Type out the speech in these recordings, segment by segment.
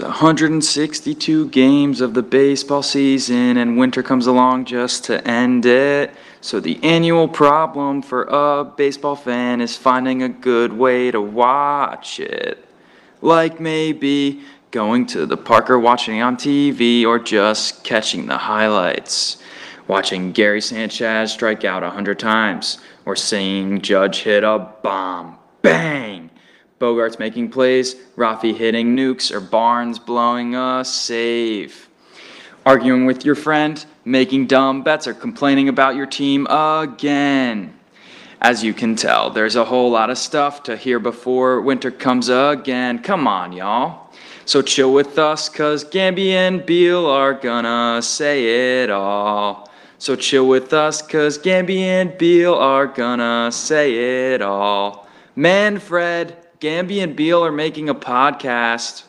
There's 162 games of the baseball season, and winter comes along just to end it. So, the annual problem for a baseball fan is finding a good way to watch it. Like maybe going to the park or watching on TV, or just catching the highlights. Watching Gary Sanchez strike out 100 times, or seeing Judge hit a bomb. Bang! Bogaerts making plays, Rafi hitting nukes, or Barnes blowing a save. Arguing with your friend, making dumb bets, or complaining about your team again. As you can tell, there's a whole lot of stuff to hear before winter comes again. Come on, y'all. So chill with us, cause Gamby and Beal are gonna say it all. So chill with us, cause Gamby and Beal are gonna say it all. Manfred, Gamby and Beal are making a podcast.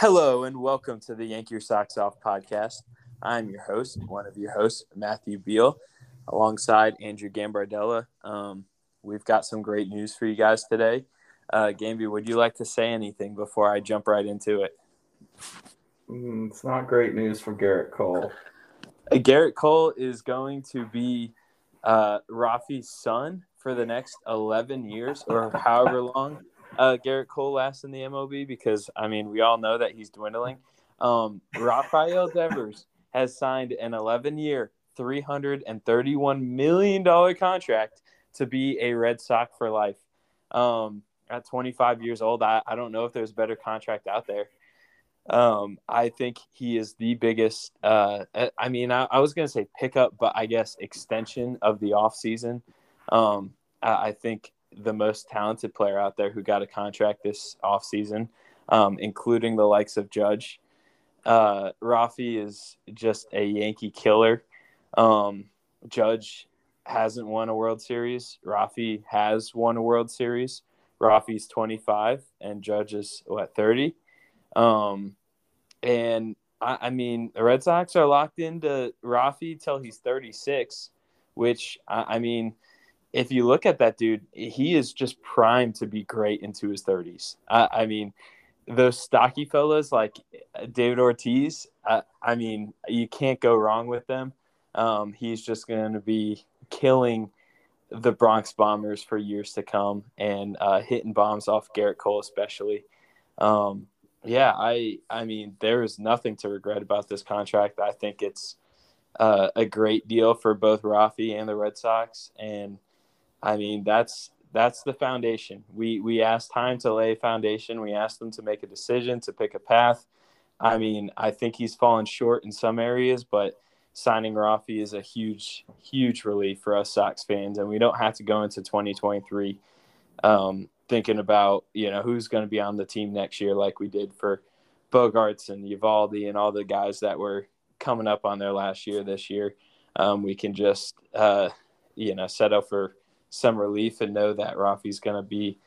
Hello and welcome to the Yank Your Socks Off podcast. I'm your host, one of your hosts, Matthew Beal, alongside Andrew Gambardella. Um, we've got some great news for you guys today. Uh, Gamby, would you like to say anything before I jump right into it? Mm, it's not great news for Gerrit Cole. Uh, Gerrit Cole is going to be uh, Rafi's son for the next 11 years or however long uh, Gerrit Cole lasts in the MOB because I mean we all know that he's dwindling. Um, Rafael Devers has signed an 11-year, 331 million dollar contract to be a Red Sox for life. Um, at 25 years old, I, I don't know if there's a better contract out there. Um, I think he is the biggest. Uh, I mean, I, I was going to say pickup, but I guess extension of the offseason. Um, I, I think the most talented player out there who got a contract this offseason, um, including the likes of Judge. Uh, Rafi is just a Yankee killer. Um, Judge hasn't won a World Series. Rafi has won a World Series. Rafi's 25 and Judge is what 30. Um, and I, I, mean, the Red Sox are locked into Rafi till he's 36, which I, I mean – if you look at that dude, he is just primed to be great into his 30s. I, I mean, those stocky fellas like David Ortiz, I, I mean, you can't go wrong with them. Um, he's just going to be killing the Bronx Bombers for years to come and uh, hitting bombs off Gerrit Cole, especially. Um, yeah, I I mean, there is nothing to regret about this contract. I think it's uh, a great deal for both Rafi and the Red Sox, and I mean, that's that's the foundation. We we asked time to lay foundation. We asked them to make a decision to pick a path. I mean, I think he's fallen short in some areas, but signing Rafi is a huge, huge relief for us Sox fans, and we don't have to go into 2023 um, thinking about you know who's going to be on the team next year like we did for Bogaerts and Eovaldi and all the guys that were coming up on their last year this year. Um, we can just uh, you know set up for some relief and know that Rafi's going to be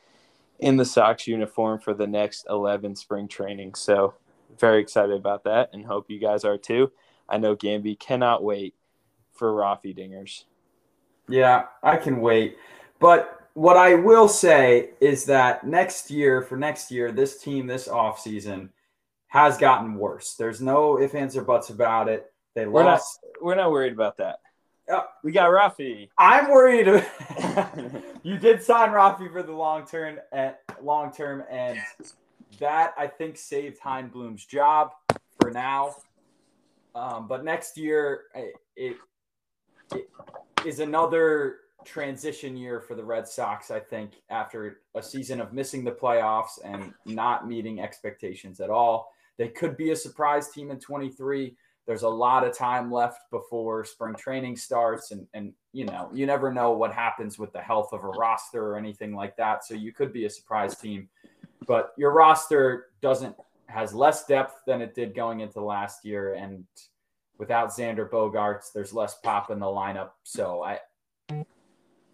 in the Sox uniform for the next 11 spring training. So, very excited about that and hope you guys are too. I know Gamby cannot wait for Rafi Dingers. Yeah, I can wait. But what I will say is that next year, for next year, this team, this offseason has gotten worse. There's no ifs, ands, or buts about it. They we're lost. Not, we're not worried about that. We got Rafi. I'm worried. you did sign Rafi for the long term at eh, long term, and that I think saved Chaim Bloom's job for now. Um, but next year, eh, it, it is another transition year for the Red Sox. I think after a season of missing the playoffs and not meeting expectations at all, they could be a surprise team in 23 There's a lot of time left before spring training starts, and and you know you never know what happens with the health of a roster or anything like that. So you could be a surprise team, but your roster doesn't has less depth than it did going into last year, and without Xander Bogaerts, there's less pop in the lineup. So I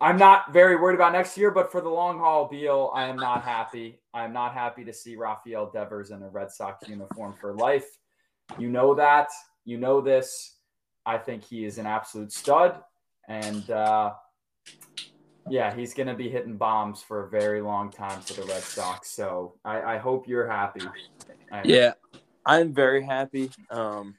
I'm not very worried about next year, but for the long haul, Beal, I am not happy. I am not happy to see Rafael Devers in a Red Sox uniform for life. You know that. You know this. I think he is an absolute stud. And uh, yeah, he's going to be hitting bombs for a very long time for the Red Sox. So I, I hope you're happy. I yeah, I'm very happy. Um,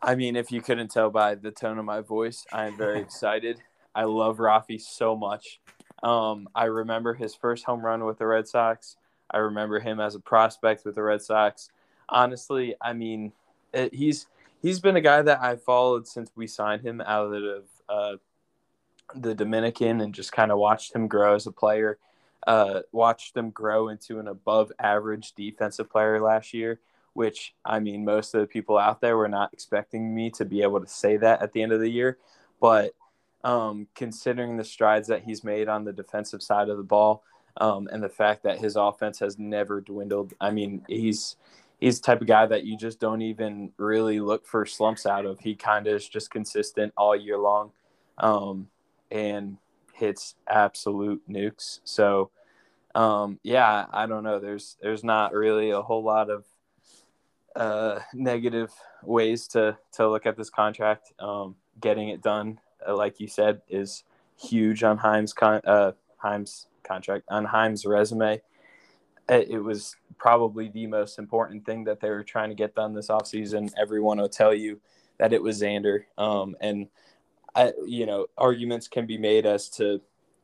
I mean, if you couldn't tell by the tone of my voice, I am very excited. I love Rafi so much. Um, I remember his first home run with the Red Sox. I remember him as a prospect with the Red Sox. Honestly, I mean, it, he's he's been a guy that I've followed since we signed him out of uh, the Dominican and just kind of watched him grow as a player. Uh, watched him grow into an above average defensive player last year, which I mean, most of the people out there were not expecting me to be able to say that at the end of the year. But um, considering the strides that he's made on the defensive side of the ball um, and the fact that his offense has never dwindled. I mean, he's he's the type of guy that you just don't even really look for slumps out of. He kind of is just consistent all year long um, and hits absolute nukes. So, um, yeah, I don't know. There's there's not really a whole lot of uh, negative ways to to look at this contract. Um, getting it done uh, like you said, is huge on Chaim's con- uh, Chaim's contract on Chaim's resume. It, it, was probably the most important thing that they were trying to get done this offseason. Everyone will tell you that it was Xander. Um, and I, you know, arguments can be made as to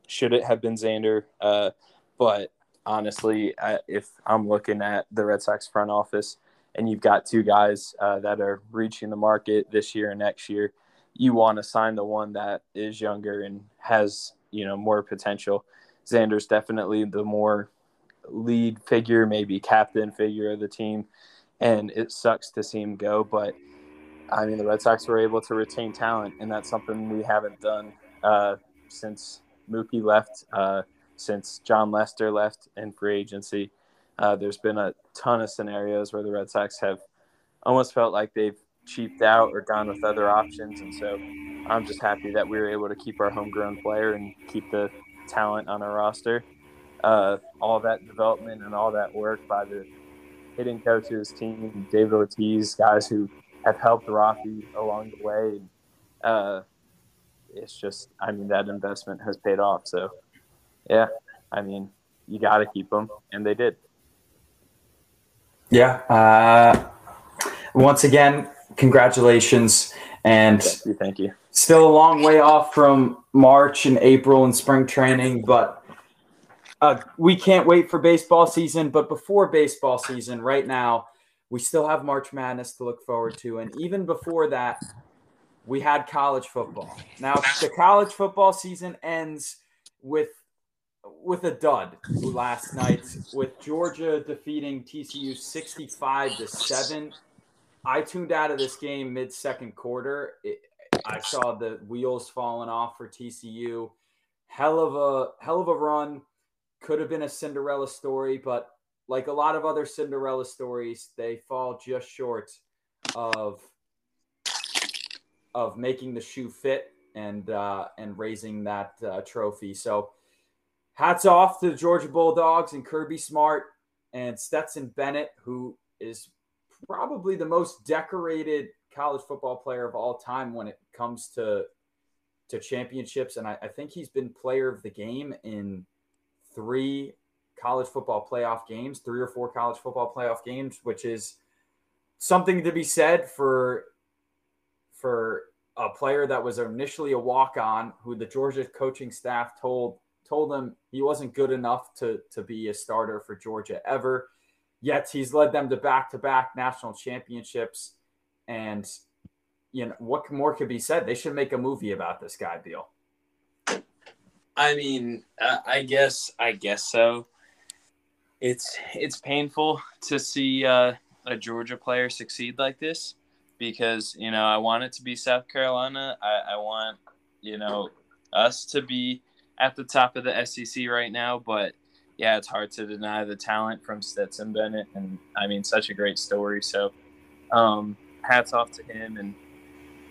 should it have been Xander. Uh, but honestly, I, if I'm looking at the Red Sox front office and you've got two guys uh, that are reaching the market this year and next year, you want to sign the one that is younger and has you know more potential. Xander's definitely the more lead figure, maybe captain figure of the team, and it sucks to see him go. But I mean, the Red Sox were able to retain talent, and that's something we haven't done uh, since Mookie left, uh, since Jon Lester left in free agency. Uh, there's been a ton of scenarios where the Red Sox have almost felt like they've cheaped out or gone with other options. And so I'm just happy that we were able to keep our homegrown player and keep the talent on our roster. Uh, all that development and all that work by the hitting coaches, team, David Ortiz, guys who have helped Rafi along the way. Uh, it's just, I mean, that investment has paid off. So, yeah, I mean, you got to keep them, and they did. Yeah. Uh, once again, congratulations. And thank you, thank you. Still a long way off from March and April and spring training, but uh, we can't wait for baseball season. But before baseball season, right now, we still have March Madness to look forward to. And even before that, we had college football. Now, the college football season ends with with a dud last night with Georgia defeating TCU 65 to 7 I tuned out of this game mid second quarter. It, I saw the wheels falling off for TCU. Hell of a hell of a run. Could have been a Cinderella story, but like a lot of other Cinderella stories, they fall just short of of making the shoe fit and uh, and raising that uh, trophy. So, hats off to the Georgia Bulldogs and Kirby Smart and Stetson Bennett, who is probably the most decorated college football player of all time when it comes to to championships. And I, I think he's been player of the game in three college football playoff games, three or four college football playoff games, which is something to be said for for a player that was initially a walk on, who the Georgia coaching staff told told him he wasn't good enough to to be a starter for Georgia ever. Yet he's led them to back to back national championships. And, you know, what more could be said? They should make a movie about this guy, Beal. I mean, uh, I guess, I guess so. It's it's painful to see uh, a Georgia player succeed like this, because you know I want it to be South Carolina. I, I want you know us to be at the top of the SEC right now, but yeah, it's hard to deny the talent from Stetson Bennett, and I mean, such a great story. So, um, hats off to him, and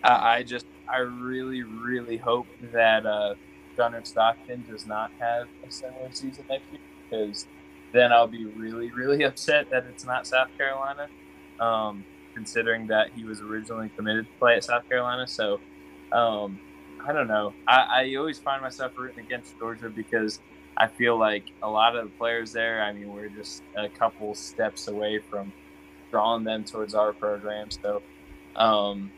I, I just, I really, really hope that uh, Gunnar Stockton does not have a similar season next year, because then I'll be really, really upset that it's not South Carolina, um, considering that he was originally committed to play at South Carolina. So, um, I don't know. I, I always find myself rooting against Georgia because I feel like a lot of the players there, I mean, we're just a couple steps away from drawing them towards our program. So um,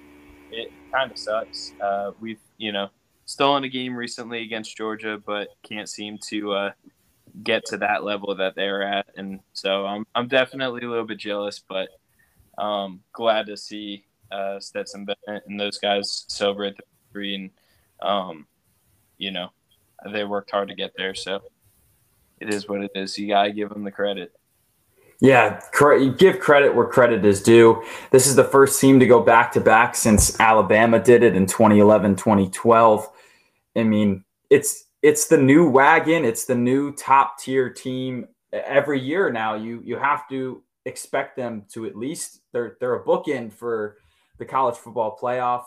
it kind of sucks. Uh, we've, you know, stolen a game recently against Georgia, but can't seem to uh, get to that level that they're at. And so I'm, I'm definitely a little bit jealous, but um, glad to see uh, Stetson Bennett and those guys celebrate the three. And, um, you know, they worked hard to get there. So it is what it is. You gotta give them the credit. Yeah, give credit where credit is due. This is the first team to go back to back since Alabama did it in 2011, 2012. I mean, it's it's the new wagon, it's the new top tier team every year now. You you have to expect them to at least they're they're a bookend for the college football playoff.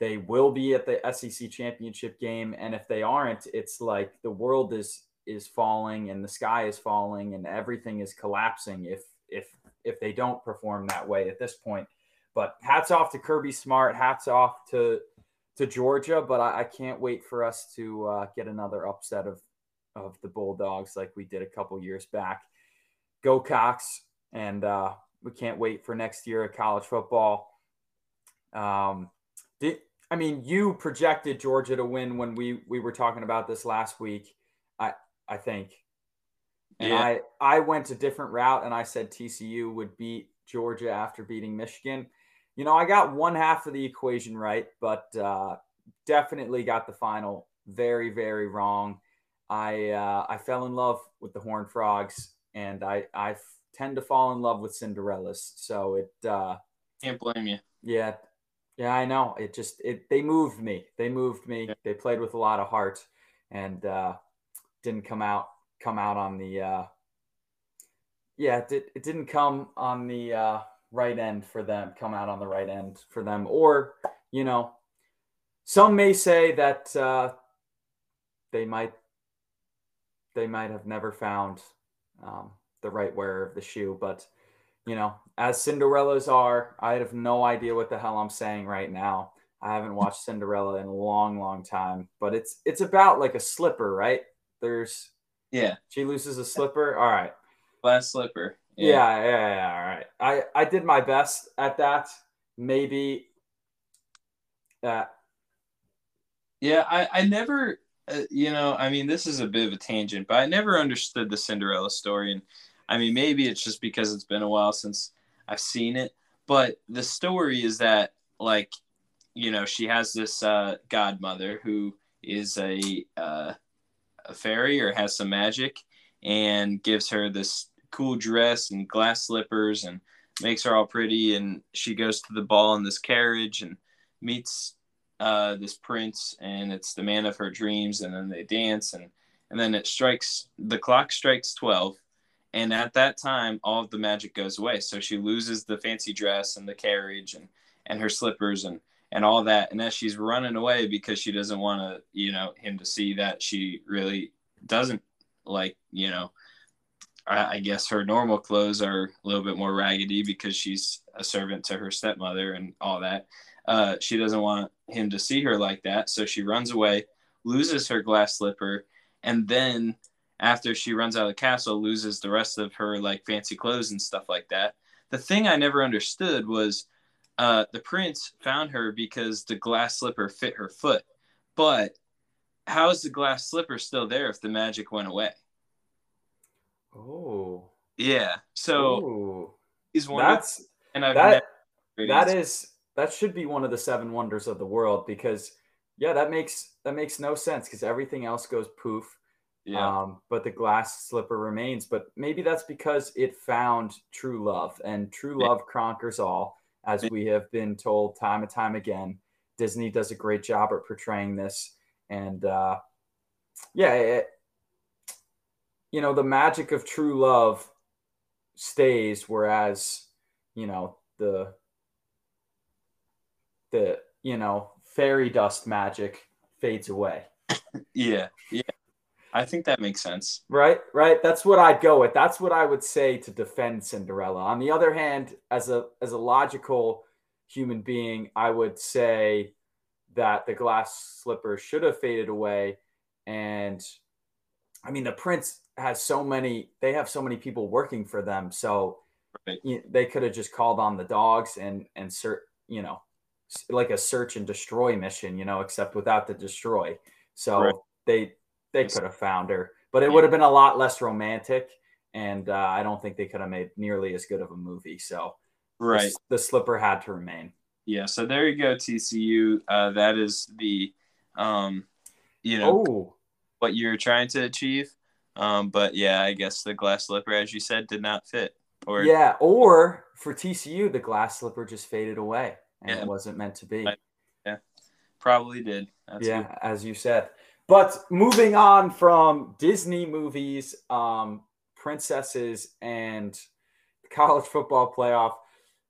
They will be at the SEC championship game, and if they aren't, it's like the world is is falling and the sky is falling and everything is collapsing if if if they don't perform that way at this point. But hats off to Kirby Smart. Hats off to to Georgia. But I, I can't wait for us to uh, get another upset of of the Bulldogs like we did a couple years back. Go Cocks! And uh, we can't wait for next year of college football. Um, did, I mean, you projected Georgia to win when we we were talking about this last week. I I think, and yeah. I I went a different route and I said TCU would beat Georgia after beating Michigan. You know, I got one half of the equation right, but uh, definitely got the final very very wrong. I uh, I fell in love with the Horned Frogs, and I I tend to fall in love with Cinderellas. So it uh, can't blame you. Yeah, yeah, I know. It just it they moved me. They moved me. Yeah. They played with a lot of heart and uh, didn't come out come out on the uh, yeah, it, did, it didn't come on the uh, right end for them, come out on the right end for them. Or, you know, some may say that uh, they might they might have never found um, the right wearer of the shoe, but you know, as Cinderellas are, I have no idea what the hell I'm saying right now. I haven't watched Cinderella in a long, long time, but it's it's about like a slipper, right? There's yeah, she loses a slipper. All right, last slipper. Yeah. yeah, yeah, yeah. All right, I I did my best at that. Maybe. Uh, yeah, I I never, uh, you know, I mean, this is a bit of a tangent, but I never understood the Cinderella story and I mean, maybe it's just because it's been a while since I've seen it, but the story is that like, you know, she has this uh, godmother who is a uh, a fairy or has some magic, and gives her this cool dress and glass slippers and makes her all pretty, and she goes to the ball in this carriage and meets uh, this prince, and it's the man of her dreams, and then they dance and and then it strikes the clock strikes 12 and at that time all of the magic goes away. So she loses the fancy dress and the carriage and and her slippers and and all that. And as she's running away because she doesn't want to you know him to see that she really doesn't like you know I, I guess her normal clothes are a little bit more raggedy because she's a servant to her stepmother and all that. Uh, she doesn't want him to see her like that. So she runs away loses her glass slipper and then after she runs out of the castle, loses the rest of her like fancy clothes and stuff like that. The thing I never understood was uh, the prince found her because the glass slipper fit her foot. But how is the glass slipper still there if the magic went away? Oh. Yeah. So Ooh. he's one that's and I've that, that is that should be one of the seven wonders of the world because yeah, that makes that makes no sense because everything else goes poof yeah. Um, but the glass slipper remains. But maybe that's because it found true love, and true love conquers all, as we have been told time and time again. Disney does a great job at portraying this, and uh, yeah, it, you know the magic of true love stays, whereas you know the the you know fairy dust magic fades away. Yeah, yeah. I think that makes sense. Right, right. That's what I'd go with. That's what I would say to defend Cinderella. On the other hand, as a as a logical human being, I would say that the glass slipper should have faded away. And I mean, the prince has so many. They have so many people working for them, so Right. you they could have just called on the dogs and and cert, you know, like a search and destroy mission, you know, except without the destroy. So Right. they they could have found her, but it would have been a lot less romantic, and uh, I don't think they could have made nearly as good of a movie. So Right. s- the, slipper had to remain. Yeah. So there you go, TCU. Uh, that is the, um, you know, Oh, what you're trying to achieve. Um, but yeah, I guess the glass slipper, as you said, did not fit. Or yeah. Or for TCU, the glass slipper just faded away, and Yeah. it wasn't meant to be. Yeah, probably did. That's yeah, good. as you said. But moving on from Disney movies, um, princesses, and college football playoff,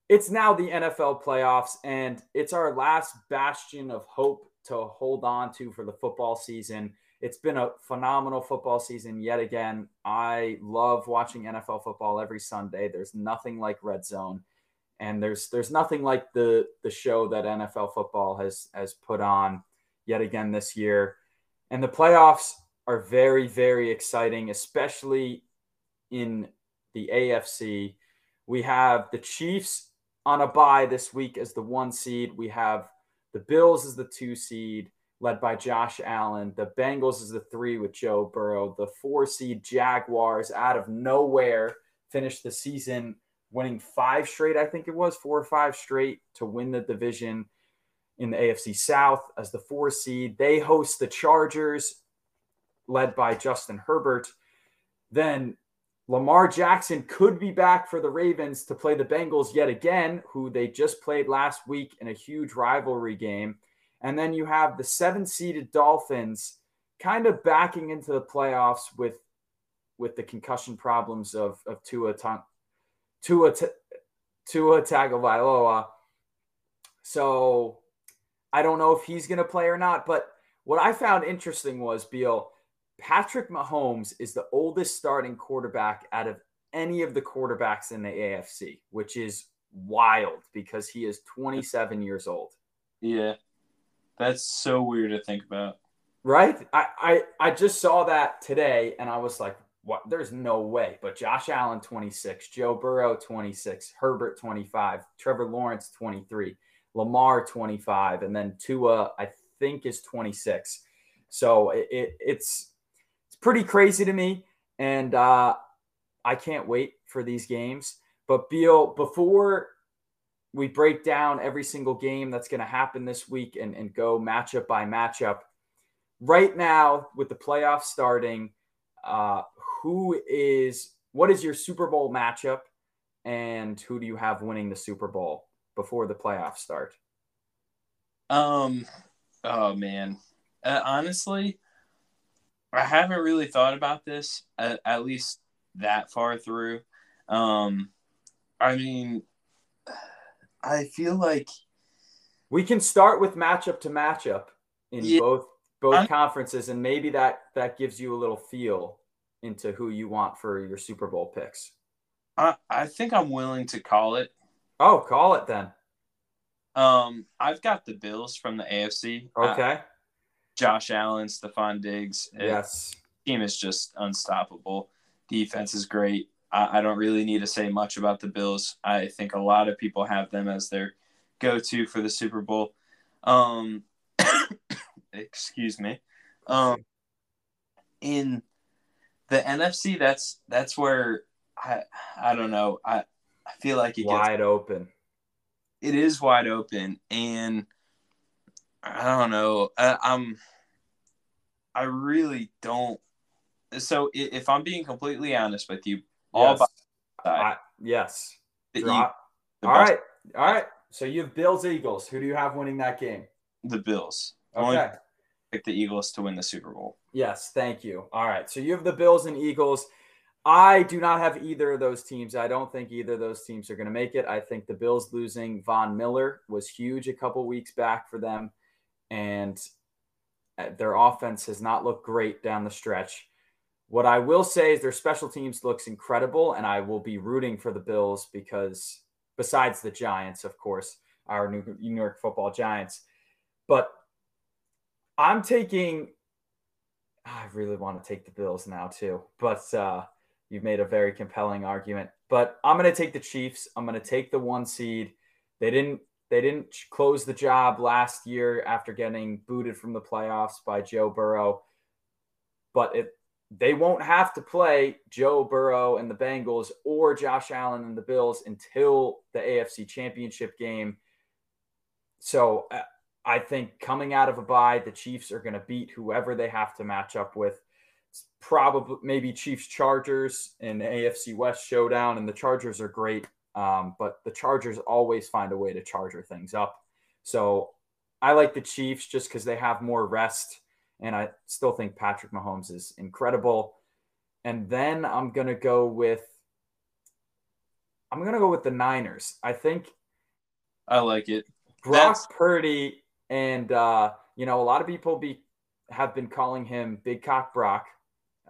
it's now the NFL playoffs, and it's our last bastion of hope to hold on to for the football season. It's been a phenomenal football season yet again. I love watching NFL football every Sunday. There's nothing like Red Zone and there's there's nothing like the the show that NFL football has has put on yet again this year. And the playoffs are very very exciting, especially in the AFC. We have the Chiefs on a bye this week as the one seed. We have the Bills as the two seed, led by Josh Allen. The Bengals as the three with Joe Burrow. The four seed Jaguars out of nowhere finished the season winning five straight, I think it was four or five straight to win the division in the AFC South as the four seed. They host the Chargers, led by Justin Herbert. Then Lamar Jackson could be back for the Ravens to play the Bengals yet again, who they just played last week in a huge rivalry game. And then you have the seven seeded Dolphins kind of backing into the playoffs with with the concussion problems of, of Tua, Ton- Tua, Tua Tagovailoa. So I don't know if he's going to play or not. But what I found interesting was, Beal, Patrick Mahomes is the oldest starting quarterback out of any of the quarterbacks in the AFC, which is wild because he is 27 years old. Yeah. That's so weird to think about. Right? I, I I just saw that today and I was like, what there's no way. But Josh Allen 26, Joe Burrow 26, Herbert 25, Trevor Lawrence 23, Lamar 25, and then Tua, I think, is 26. So it, it it's it's pretty crazy to me. And uh I can't wait for these games. But Beal, before we break down every single game that's going to happen this week and, and go matchup by matchup, right now with the playoffs starting, uh, who is what is your Super Bowl matchup, and who do you have winning the Super Bowl before the playoffs start? Um, oh man, uh, honestly, I haven't really thought about this at, at least that far through. Um, I mean, I feel like We can start with matchup to matchup in Yeah. both both I'm- conferences, and maybe that that gives you a little feel into who you want for your Super Bowl picks. I, I think I'm willing to call it. Oh, call it then. Um, I've got the Bills from the AFC. Uh, Okay. Josh Allen, Stefon Diggs. Uh, yes. team is just unstoppable. Defense is great. I, I don't really need to say much about the Bills. I think a lot of people have them as their go-to for the Super Bowl. Um, excuse me. Um, in the NFC, that's that's where I I don't know. I I feel like it gets Wide open. it is wide open and i don't know I, i'm i really don't so if i'm being completely honest with you all Yes. by I- yes. the Drop. Eagles, the All right. All right. So you have Bills Eagles. Who do you have winning that game? The Bills. Okay. Only pick the Eagles to win the Super Bowl. Yes, thank you. All right. So you have the Bills and Eagles. I do not have either of those teams. I don't think either of those teams are going to make it. I think the Bills losing Von Miller was huge a couple weeks back for them. And uh, their offense has not looked great down the stretch. What I will say is their special teams looks incredible, and I will be rooting for the Bills because, besides the Giants, of course, our New York Football Giants, but I'm taking. I really want to take the Bills now too, but uh, you've made a very compelling argument. But I'm going to take the Chiefs. I'm going to take the one seed. They didn't they didn't close the job last year after getting booted from the playoffs by Joe Burrow. But it they won't have to play Joe Burrow and the Bengals or Josh Allen and the Bills until the AFC Championship game. So uh, I think coming out of a bye, the Chiefs are going to beat whoever they have to match up with. Probably maybe Chiefs Chargers in the AFC West showdown, and the Chargers are great, um, but the Chargers always find a way to charger things up. So I like the Chiefs just because they have more rest and I still think Patrick Mahomes is incredible. And then I'm gonna go with I'm gonna go with the Niners. I think I like it. Brock Purdy and uh, you know a lot of people be have been calling him Big Cock Brock.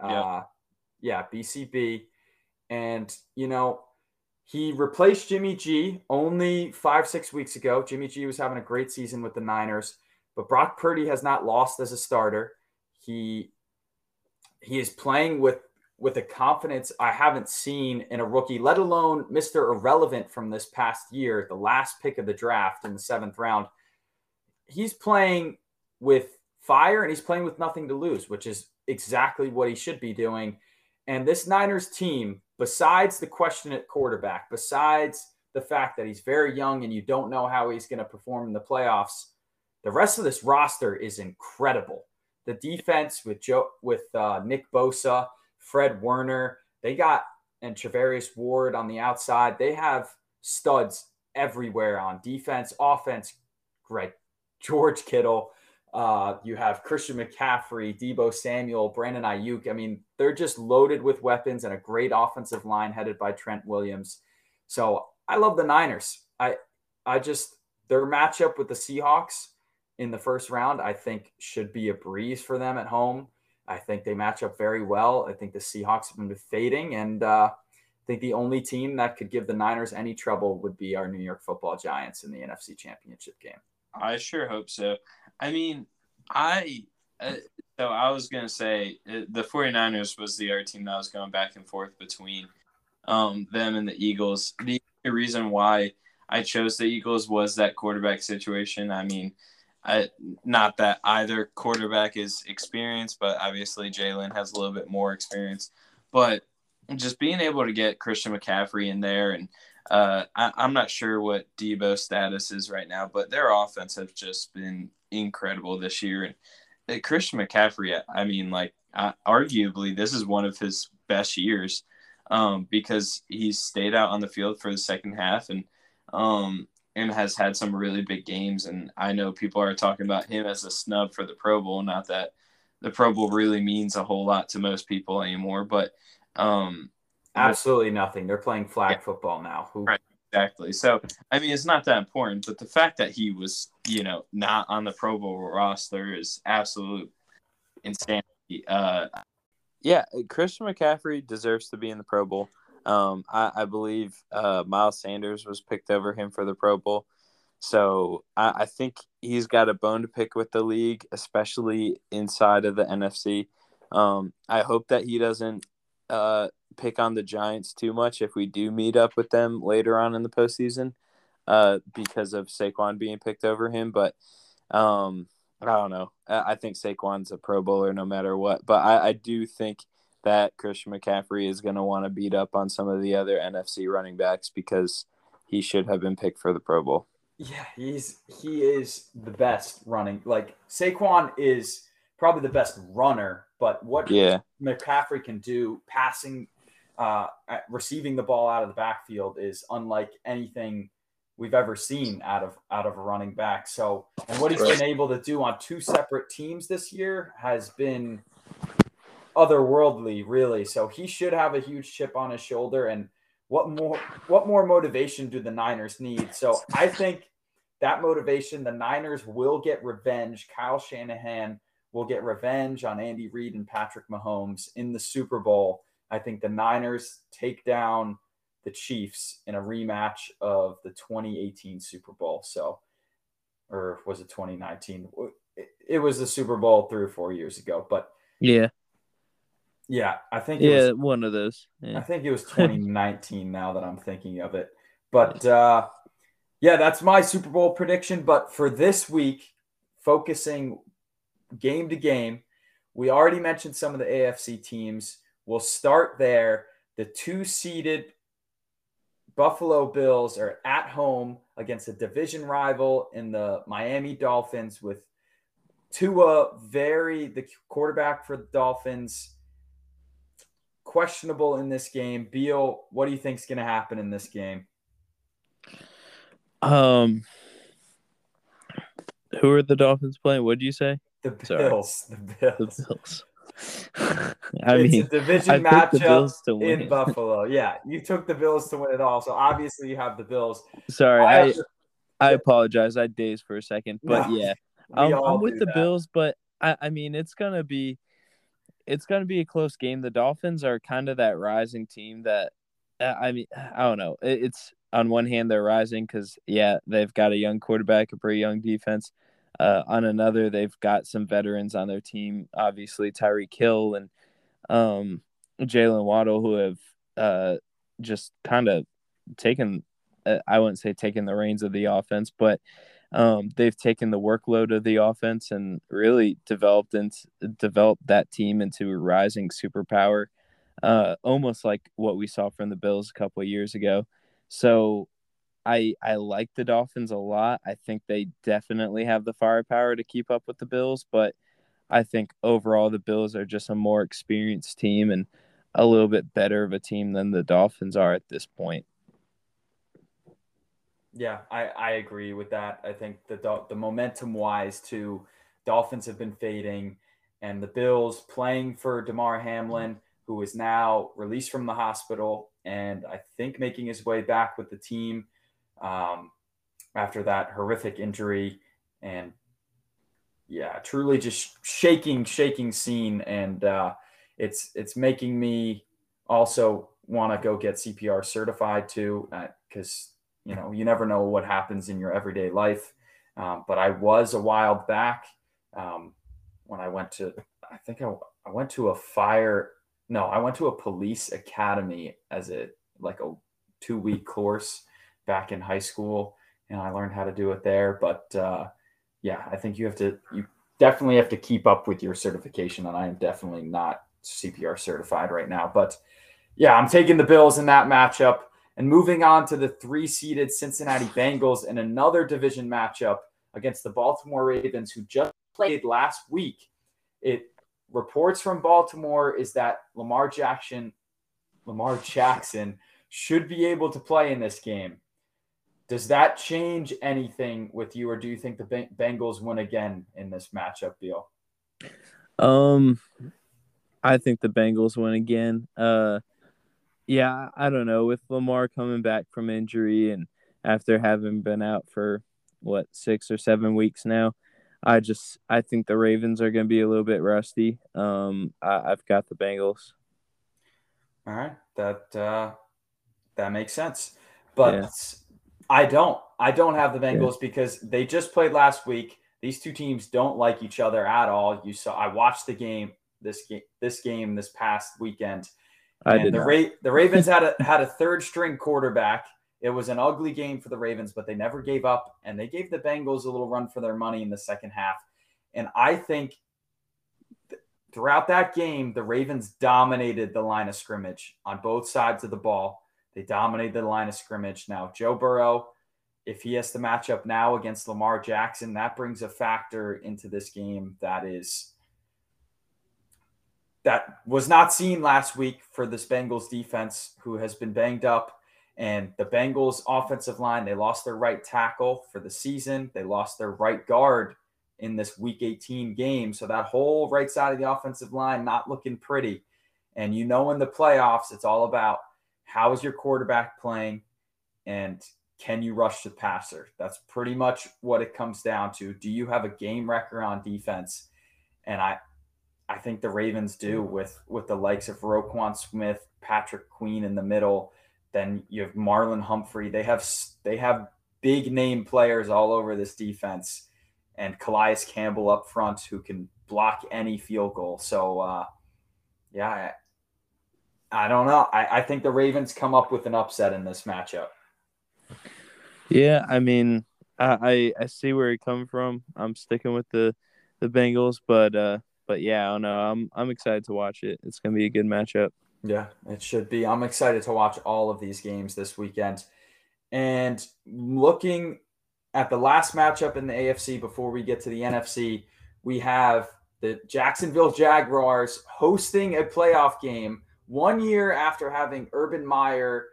Uh, yeah, BCB, and you know he replaced Jimmy G only five six weeks ago. Jimmy G was having a great season with the Niners. But Brock Purdy has not lost as a starter. He he is playing with with a confidence I haven't seen in a rookie, let alone Mr. Irrelevant from this past year, the last pick of the draft in the seventh round. He's playing with fire and he's playing with nothing to lose, which is exactly what he should be doing. And this Niners team, besides the question at quarterback, besides the fact that he's very young and you don't know how he's going to perform in the playoffs, the rest of this roster is incredible. The defense with Joe with uh, Nick Bosa, Fred Warner, they got and Charvarius Ward on the outside. They have studs everywhere on defense, offense. Great, George Kittle. Uh, you have Christian McCaffrey, Deebo Samuel, Brandon Aiyuk. I mean, they're just loaded with weapons and a great offensive line headed by Trent Williams. So I love the Niners. I I just their matchup with the Seahawks in the first round, I think should be a breeze for them at home. I think they match up very well. I think the Seahawks have been fading, and uh, I think the only team that could give the Niners any trouble would be our New York Football Giants in the NFC Championship game. I sure hope so. I mean, I uh, so I was gonna say uh, the 49ers was the other team that was going back and forth between um, them and the Eagles. The reason why I chose the Eagles was that quarterback situation. I mean, I, not that either quarterback is experienced, but obviously Jalen has a little bit more experience. But just being able to get Christian McCaffrey in there, and uh, I, I'm not sure what Deebo status is right now, but their offense has just been incredible this year. And uh, Christian McCaffrey, I mean, like arguably, this is one of his best years um, because he's stayed out on the field for the second half and um, and has had some really big games. And I know people are talking about him as a snub for the Pro Bowl. Not that the Pro Bowl really means a whole lot to most people anymore, but um, absolutely nothing. They're playing flag yeah. football now. Who- right. Exactly. So, I mean, it's not that important, but the fact that he was, you know, not on the Pro Bowl roster is absolute insanity. Uh, yeah, Christian McCaffrey deserves to be in the Pro Bowl. Um, I, I, believe uh, Miles Sanders was picked over him for the Pro Bowl. So I, I, think he's got a bone to pick with the league, especially inside of the NFC. Um, I hope that he doesn't uh, pick on the Giants too much if we do meet up with them later on in the postseason uh, because of Saquon being picked over him. But um, I don't know. I, I think Saquon's a Pro Bowler no matter what. But I, I do think – that Christian McCaffrey is going to want to beat up on some of the other NFC running backs because he should have been picked for the Pro Bowl. Yeah, he's he is the best running. Like Saquon is probably the best runner, but what yeah. McCaffrey can do passing uh receiving the ball out of the backfield is unlike anything we've ever seen out of out of a running back. So, and what he's Right. been able to do on two separate teams this year has been otherworldly, really. So he should have a huge chip on his shoulder. And what more what more motivation do the Niners need? So I think that motivation, the Niners will get revenge. Kyle Shanahan will get revenge on Andy Reid and Patrick Mahomes in the Super Bowl. I think the Niners take down the Chiefs in a rematch of the 2018 Super Bowl. So, or was it 2019? It, was the Super Bowl three or four years ago. But Yeah, yeah, I think it yeah, was one of those. I think it was 2019 now that I'm thinking of it. But uh, yeah, that's my Super Bowl prediction. But for this week, focusing game to game, we already mentioned some of the AFC teams. We'll start there. The two seeded Buffalo Bills are at home against a division rival in the Miami Dolphins with Tua, very the quarterback for the Dolphins questionable in this game. Beal, what do you think is going to happen in this game? Um, who are the Dolphins playing? What did you say? The Bills. The The Bills. Bills. I it's mean, a division matchup Bills in Buffalo. Yeah, you took the Bills to win it all. So obviously you have the Bills. Sorry, I I, to- I apologize. I dazed for a second, but No, yeah, I'm, I'm with the that. Bills, but I, I mean, it's gonna be, it's gonna be a close game. The Dolphins are kind of that rising team that, uh, I mean, I don't know. It, it's on one hand they're rising because yeah, they've got a young quarterback, a pretty young defense. Uh, on another, they've got some veterans on their team, obviously Tyreek Hill and um, Jaylen Waddle, who have uh, just kind of taken, uh, I wouldn't say taken the reins of the offense, but um, they've taken the workload of the offense and really developed and developed that team into a rising superpower, uh, almost like what we saw from the Bills a couple of years ago. So I I like the Dolphins a lot. I think they definitely have the firepower to keep up with the Bills, but I think overall the Bills are just a more experienced team and a little bit better of a team than the Dolphins are at this point. Yeah, I, I agree with that. I think the the momentum wise too, Dolphins have been fading, and the Bills playing for Damar Hamlin, who is now released from the hospital, and I think making his way back with the team um, after that horrific injury, and yeah, truly just shaking, shaking scene, and uh, it's it's making me also want to go get CPR certified too, because you know you never know what happens in your everyday life. Um, but I was a while back um, when I went to, I think I, I went to a fire. No, I went to a police academy as a like a two week course back in high school, and I learned how to do it there. But uh, yeah, I think you have to you definitely have to keep up with your certification, and I am definitely not CPR certified right now. But yeah, I'm taking the Bills in that matchup. And moving on to the three seeded Cincinnati Bengals in another division matchup against the Baltimore Ravens, who just played last week. It reports from Baltimore is that Lamar Jackson, Lamar Jackson should be able to play in this game. Does that change anything with you, or do you think the Bengals win again in this matchup, Beal? Um, I think the Bengals win again. Uh, yeah, I don't know with Lamar coming back from injury and after having been out for what six or seven weeks now, I just I think the Ravens are going to be a little bit rusty. Um, I, I've got the Bengals. All right, that uh, that makes sense, but Yeah. I don't. I don't have the Bengals because they just played last week. These two teams don't like each other at all. You saw. I watched the game this game this game this past weekend. I did the. Ra- the Ravens had a had a third string quarterback. It was an ugly game for the Ravens, but they never gave up, and they gave the Bengals a little run for their money in the second half. And I think th- throughout that game, the Ravens dominated the line of scrimmage on both sides of the ball. They dominated the line of scrimmage. Now, Joe Burrow, if he has to match up now against Lamar Jackson, that brings a factor into this game that is that was not seen last week for this Bengals defense, who has been banged up. And the Bengals offensive line, they lost their right tackle for the season. They lost their right guard in this week 18 game. So that whole right side of the offensive line not looking pretty. And you know, in the playoffs, it's all about how is your quarterback playing and can you rush the passer? That's pretty much what it comes down to. Do you have a game record on defense? And I, I think the Ravens do with with the likes of Roquan Smith, Patrick Queen in the middle. Then you have Marlon Humphrey. They have they have big name players all over this defense, and Calais Campbell up front who can block any field goal. So, uh, yeah, I, don't know. I, I think the Ravens come up with an upset in this matchup. Yeah, I mean, I I, I see where you're coming from. I'm sticking with the the Bengals, but uh, but yeah, I don't know. I'm I'm excited to watch it. It's gonna be a good matchup. Yeah, it should be. I'm excited to watch all of these games this weekend. And looking at the last matchup in the AFC before we get to the NFC, we have the Jacksonville Jaguars hosting a playoff game one year after having Urban Meyer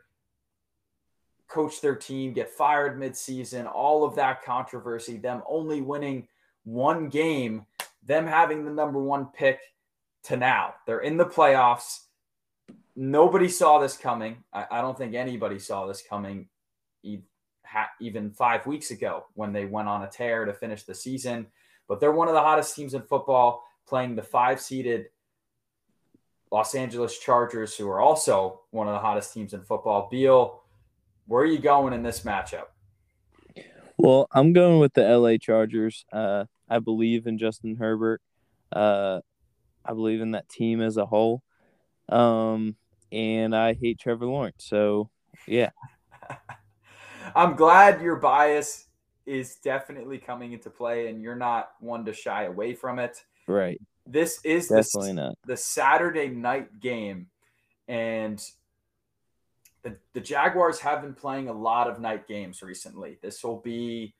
coach their team, get fired midseason, all of that controversy, them only winning one game, them having the number one pick to now. They're in the playoffs. Nobody saw this coming. I, I don't think anybody saw this coming even five weeks ago when they went on a tear to finish the season. But they're one of the hottest teams in football, playing the five seeded Los Angeles Chargers, who are also one of the hottest teams in football. Beal, where are you going in this matchup? Well, I'm going with the LA Chargers. Uh, I believe in Justin Herbert. Uh, I believe in that team as a whole. Um, and I hate Trevor Lawrence. So, yeah. I'm glad your bias is definitely coming into play and you're not one to shy away from it. Right. This is definitely the, not the Saturday night game. And the, the Jaguars have been playing a lot of night games recently. This will be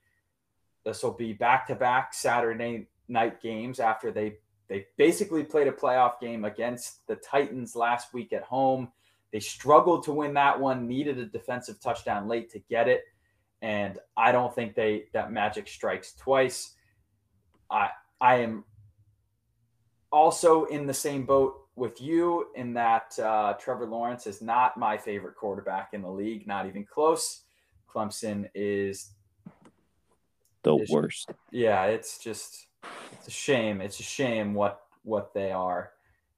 this will be back to back Saturday night games after they they basically played a playoff game against the Titans last week at home. They struggled to win that one, needed a defensive touchdown late to get it, and I don't think they that magic strikes twice. I I am also in the same boat with you in that uh, Trevor Lawrence is not my favorite quarterback in the league, not even close. Clemson is the worst. Yeah, it's just it's a shame. It's a shame what what they are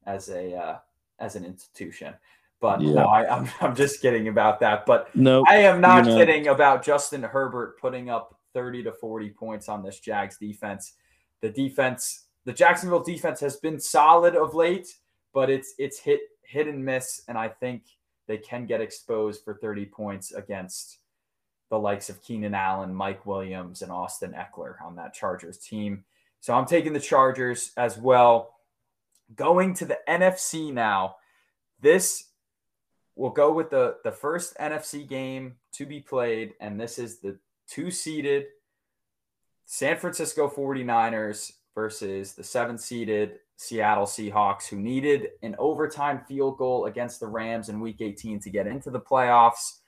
as a uh, as an institution. But yeah. no, I, am I'm, I'm just kidding about that. But no, I am not kidding about Justin Herbert putting up 30 to 40 points on this Jags defense. The defense, the Jacksonville defense has been solid of late but it's it's hit hit and miss, and I think they can get exposed for 30 points against the likes of Keenan Allen, Mike Williams, and Austin Ekeler on that Chargers team. So I'm taking the Chargers as well. Going to the NFC now. This will go with the, the first NFC game to be played, and this is the two seeded San Francisco 49ers versus the seven seeded Seattle Seahawks, who needed an overtime field goal against the Rams in week 18 to get into the playoffs.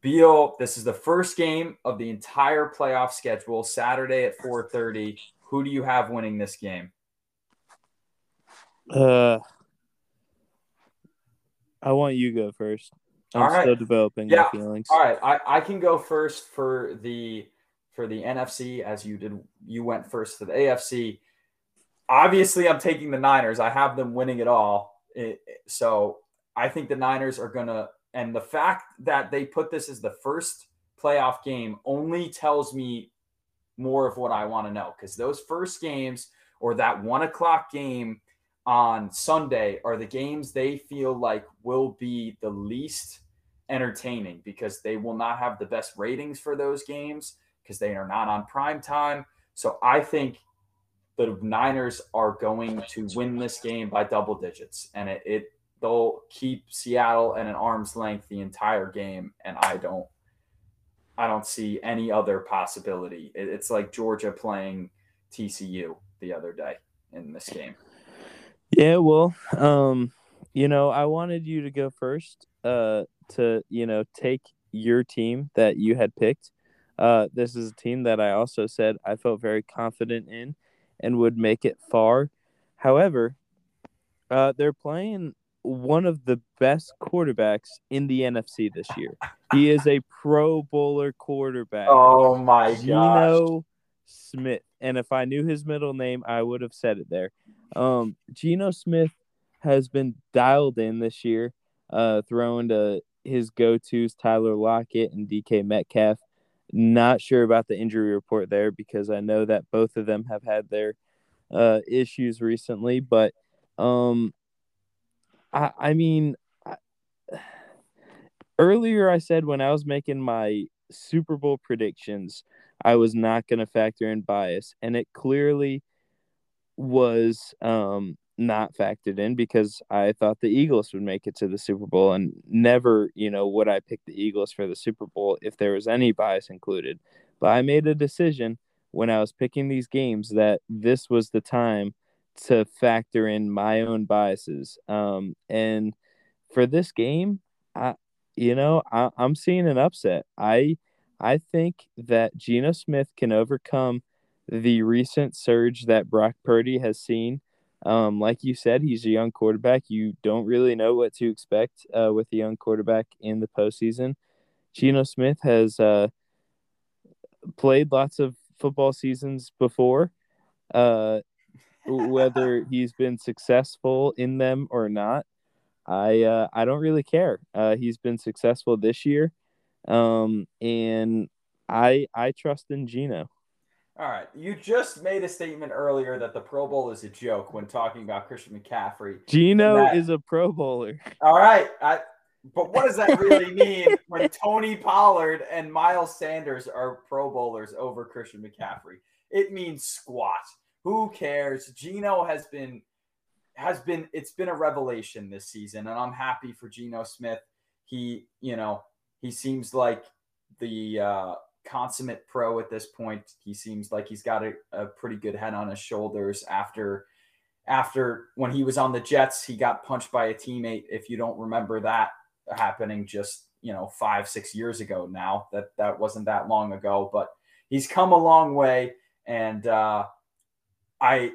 Beal, this is the first game of the entire playoff schedule, Saturday at 4:30. Who do you have winning this game? Uh I want you go first. I'm All right. still developing yeah. my feelings. All right, I, I can go first for the for the NFC as you did you went first to the AFC obviously I'm taking the Niners. I have them winning it all. It, so I think the Niners are going to, and the fact that they put this as the first playoff game only tells me more of what I want to know because those first games or that one o'clock game on Sunday are the games they feel like will be the least entertaining because they will not have the best ratings for those games because they are not on prime time. So I think the Niners are going to win this game by double digits, and it, it they'll keep Seattle at an arm's length the entire game, and I don't I don't see any other possibility. It, it's like Georgia playing TCU the other day in this game. Yeah, well, um, you know, I wanted you to go first, uh, to you know take your team that you had picked. Uh, this is a team that I also said I felt very confident in and would make it far. However, uh, they're playing one of the best quarterbacks in the NFC this year. He is a Pro Bowler quarterback. Oh my. Geno Smith. And if I knew his middle name, I would have said it there. Um, Geno Smith has been dialed in this year, uh, throwing to his go tos, Tyler Lockett and DK Metcalf. Not sure about the injury report there because I know that both of them have had their uh, issues recently. But um, I, I mean, I, earlier I said when I was making my Super Bowl predictions, I was not going to factor in bias, and it clearly was um, not factored in because I thought the Eagles would make it to the Super Bowl, and never, you know, would I pick the Eagles for the Super Bowl if there was any bias included. But I made a decision when I was picking these games that this was the time to factor in my own biases. Um, and for this game, I, you know, I, I'm seeing an upset. I, I think that Geno Smith can overcome the recent surge that Brock Purdy has seen. Um, like you said, he's a young quarterback. You don't really know what to expect uh, with a young quarterback in the postseason. Geno Smith has uh, played lots of football seasons before. Uh, whether he's been successful in them or not, I uh, I don't really care. Uh, he's been successful this year, um, and I I trust in Geno. All right, you just made a statement earlier that the Pro Bowl is a joke when talking about Christian McCaffrey. Geno that, is a Pro Bowler. All right, I, but what does that really mean when Tony Pollard and Miles Sanders are Pro Bowlers over Christian McCaffrey? It means squat. Who cares? Geno has been has been it's been a revelation this season, and I'm happy for Geno Smith. He, you know, he seems like the uh, consummate pro at this point. He seems like he's got a, a pretty good head on his shoulders after after when he was on the Jets, he got punched by a teammate. If you don't remember that happening just, you know, five, six years ago now, that that wasn't that long ago, but he's come a long way. And uh, I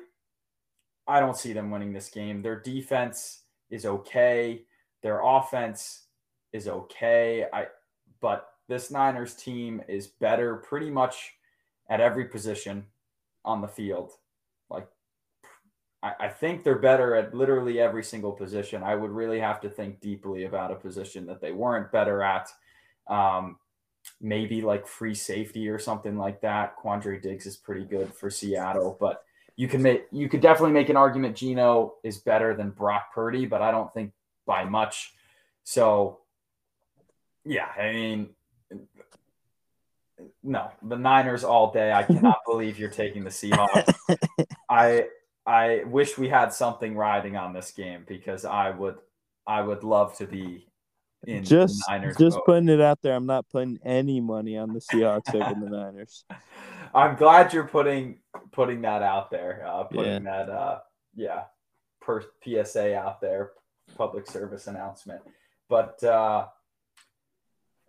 I don't see them winning this game. Their defense is okay. Their offense is okay. I but this Niners team is better pretty much at every position on the field. Like I, I think they're better at literally every single position. I would really have to think deeply about a position that they weren't better at. Um, maybe like free safety or something like that. Quandre Diggs is pretty good for Seattle, but you can make you could definitely make an argument Geno is better than Brock Purdy, but I don't think by much. So yeah, I mean no, the Niners all day. I cannot believe you're taking the Seahawks. I I wish we had something riding on this game because I would I would love to be in just Niners. Just boat. putting it out there, I'm not putting any money on the Seahawks over the Niners. I'm glad you're putting putting that out there. Uh, putting yeah. that uh, yeah, per PSA out there, public service announcement. But uh,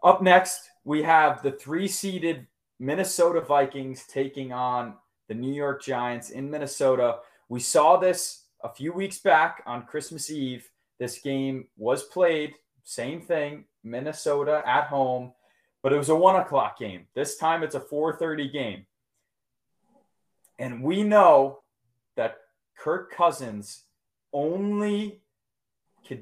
up next, we have the three seeded Minnesota Vikings taking on the New York Giants in Minnesota. We saw this a few weeks back on Christmas Eve. This game was played, same thing, Minnesota at home, but it was a one o'clock game. This time it's a 4:30 game. And we know that Kirk Cousins only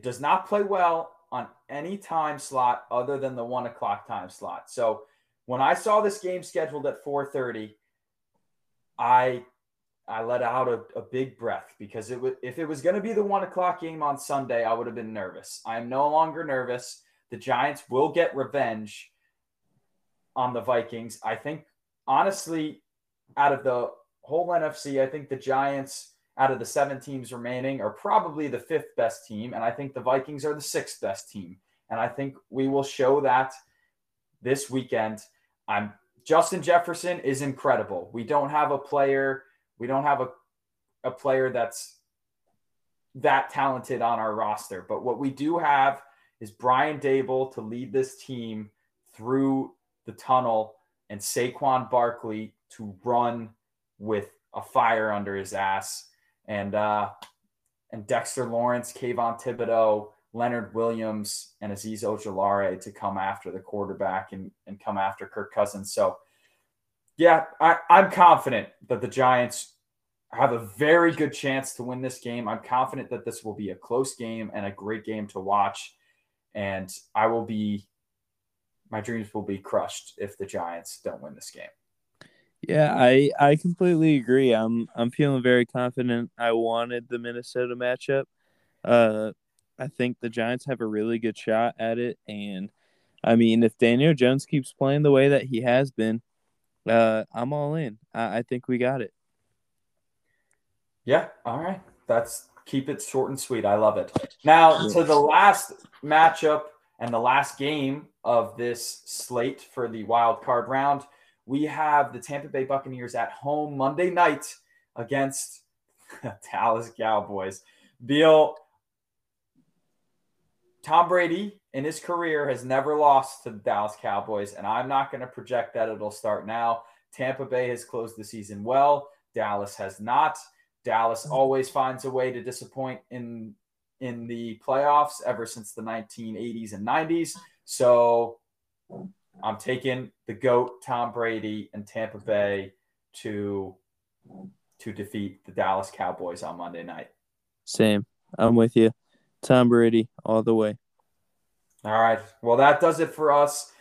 does not play well on any time slot other than the one o'clock time slot. So when I saw this game scheduled at 4:30, I I let out a, a big breath because it would if it was going to be the one o'clock game on Sunday, I would have been nervous. I am no longer nervous. The Giants will get revenge on the Vikings. I think honestly, out of the whole NFC, I think the Giants out of the seven teams remaining are probably the fifth best team. And I think the Vikings are the sixth best team. And I think we will show that this weekend. I'm Justin Jefferson is incredible. We don't have a player, we don't have a, a player that's that talented on our roster. But what we do have is Brian Daboll to lead this team through the tunnel and Saquon Barkley to run with a fire under his ass. And uh, and Dexter Lawrence, Kayvon Thibodeaux, Leonard Williams, and Azeez Ojulari to come after the quarterback and, and come after Kirk Cousins. So, yeah, I, I'm confident that the Giants have a very good chance to win this game. I'm confident that this will be a close game and a great game to watch. And I will be, my dreams will be crushed if the Giants don't win this game. Yeah, I I completely agree. I'm I'm feeling very confident. I wanted the Minnesota matchup. Uh, I think the Giants have a really good shot at it, and I mean, if Daniel Jones keeps playing the way that he has been, uh, I'm all in. I, I think we got it. Yeah. All right. That's keep it short and sweet. I love it. Now to the last matchup and the last game of this slate for the wild card round we have the Tampa Bay Buccaneers at home Monday night against the Dallas Cowboys. Beal, Tom Brady in his career has never lost to the Dallas Cowboys, and I'm not going to project that it'll start now. Tampa Bay has closed the season well. Dallas has not. Dallas mm-hmm. always finds a way to disappoint in in the playoffs ever since the 1980s and 90s. So I'm taking the GOAT, Tom Brady, and Tampa Bay to to defeat the Dallas Cowboys on Monday night. Same. I'm with you. Tom Brady all the way. All right. Well, that does it for us.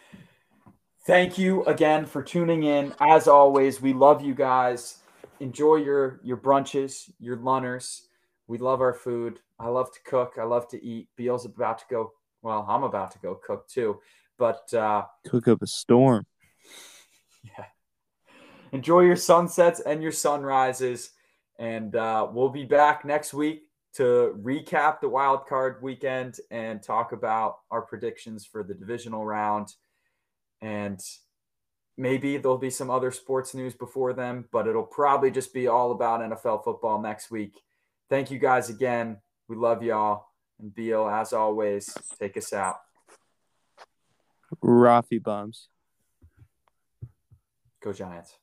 Thank you again for tuning in. As always, we love you guys. Enjoy your your brunches, your lunners. We love our food. I love to cook. I love to eat. Beal's about to go. Well, I'm about to go cook too. But uh, cook up a storm. Yeah. Enjoy your sunsets and your sunrises. And uh, we'll be back next week to recap the wild card weekend and talk about our predictions for the divisional round. And maybe there'll be some other sports news before them, but it'll probably just be all about NFL football next week. Thank you guys again. We love y'all. And Beal, as always, take us out. Rafi bombs. Go Giants.